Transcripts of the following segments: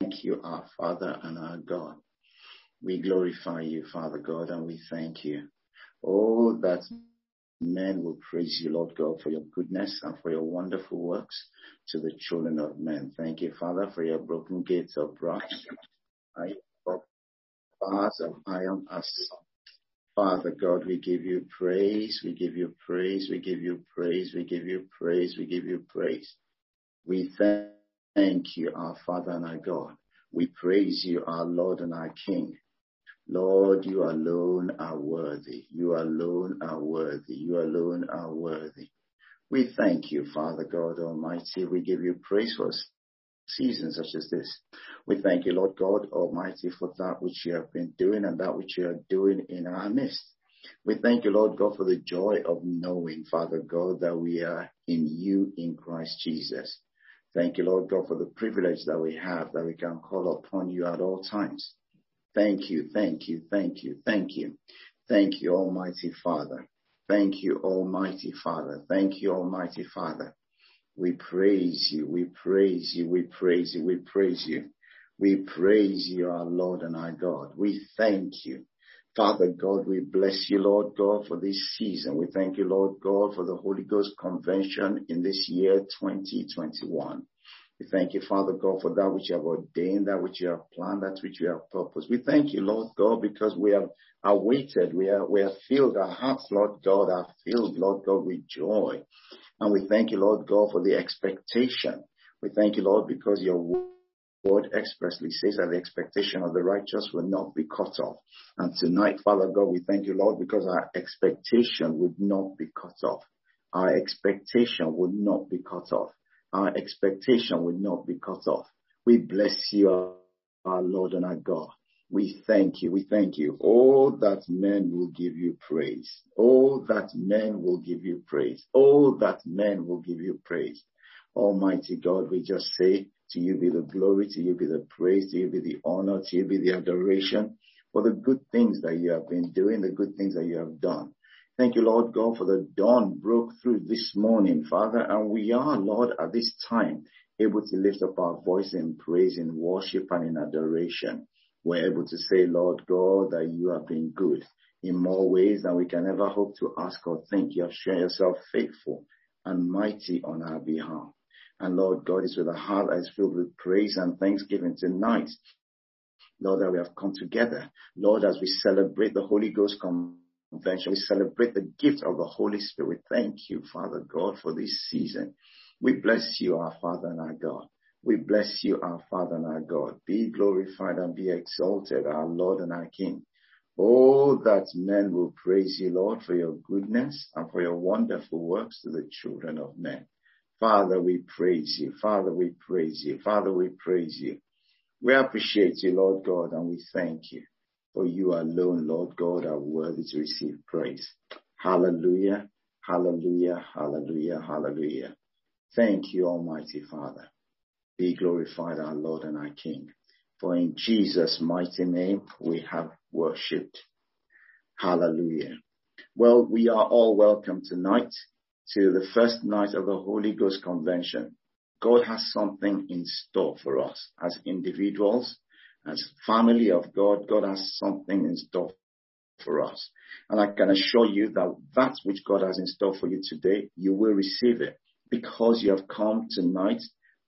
thank you, our Father and our God. We glorify you, Father God, and we thank you. Oh, that men will praise you, Lord God, for your goodness and for your wonderful works to the children of men. Thank you, Father, for your broken gates of brass, bars of iron as Father God, we give you praise, we give you praise, we give you praise, we give you praise, we give you praise. We thank you, our Father and our God. We praise you, our Lord and our King. Lord, you alone are worthy. You alone are worthy. You alone are worthy. We thank you, Father God Almighty. We give you praise for seasons such as this. We thank you, Lord God Almighty, for that which you have been doing and that which you are doing in our midst. We thank you, Lord God, for the joy of knowing, Father God, that we are in you in Christ Jesus. Thank you, Lord God, for the privilege that we have that we can call upon you at all times. Thank you, thank you, thank you, thank you. Thank you, Almighty Father. Thank you, Almighty Father. Thank you, Almighty Father. We praise you, we praise you, we praise you, we praise you. We praise you, our Lord and our God. We thank you. Father God, we bless you, Lord God, for this season. We thank you, Lord God, for the Holy Ghost Convention in this year 2021. We thank you, Father God, for that which you have ordained, that which you have planned, that which you have purposed. We thank you, Lord God, because we have awaited, we are, we are filled, our hearts, Lord God, are filled, Lord God, with joy. And we thank you, Lord God, for the expectation. We thank you, Lord, because your word expressly says that the expectation of the righteous will not be cut off. And tonight, Father God, we thank you, Lord, because our expectation would not be cut off. Our expectation would not be cut off our expectation would not be cut off. We bless you, our Lord and our God. We thank you. We thank you. Oh, that men will give you praise. Oh, that men will give you praise. Oh, that men will give you praise. Almighty God, we just say to you be the glory, to you be the praise, to you be the honor, to you be the adoration for the good things that you have been doing, the good things that you have done. Thank you, Lord God, for the dawn broke through this morning, Father, and we are, Lord, at this time able to lift up our voice in praise, in worship, and in adoration. We're able to say, Lord God, that you have been good in more ways than we can ever hope to ask or think. You have shown yourself faithful and mighty on our behalf. And Lord God, is with a heart that is filled with praise and thanksgiving tonight. Lord, that we have come together. Lord, as we celebrate the Holy Ghost convention. We celebrate the gift of the Holy Spirit. Thank you, Father God, for this season. We bless you, our Father and our God. We bless you, our Father and our God. Be glorified and be exalted, our Lord and our King. Oh, that men will praise you, Lord, for your goodness and for your wonderful works to the children of men. Father, we praise you. Father, we praise you. Father, we praise you. We appreciate you, Lord God, and we thank you. For you alone, Lord God, are worthy to receive praise. Hallelujah, hallelujah, hallelujah, hallelujah. Thank you, Almighty Father. Be glorified, our Lord and our King. For in Jesus' mighty name we have worshipped. Hallelujah. Well, we are all welcome tonight to the first night of the Holy Ghost Convention. God has something in store for us as individuals, as family of God, God has something in store for us. And I can assure you that that which God has in store for you today, you will receive it because you have come tonight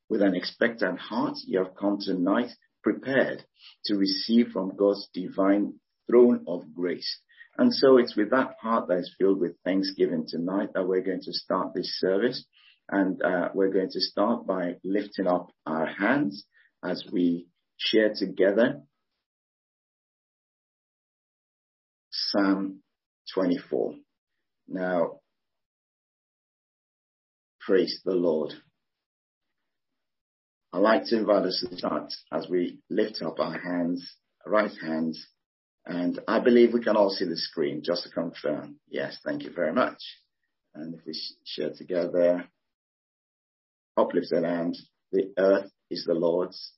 with an expectant heart. You have come tonight prepared to receive from God's divine throne of grace. And so it's with that heart that is filled with thanksgiving tonight that we're going to start this service. And uh, we're going to start by lifting up our hands as we share together Psalm 24. Now, praise the Lord. I'd like to invite us to start as we lift up our hands, right hands, and I believe we can all see the screen, just to confirm. Yes, thank you very much. And if we share together, uplifted hand, the earth is the Lord's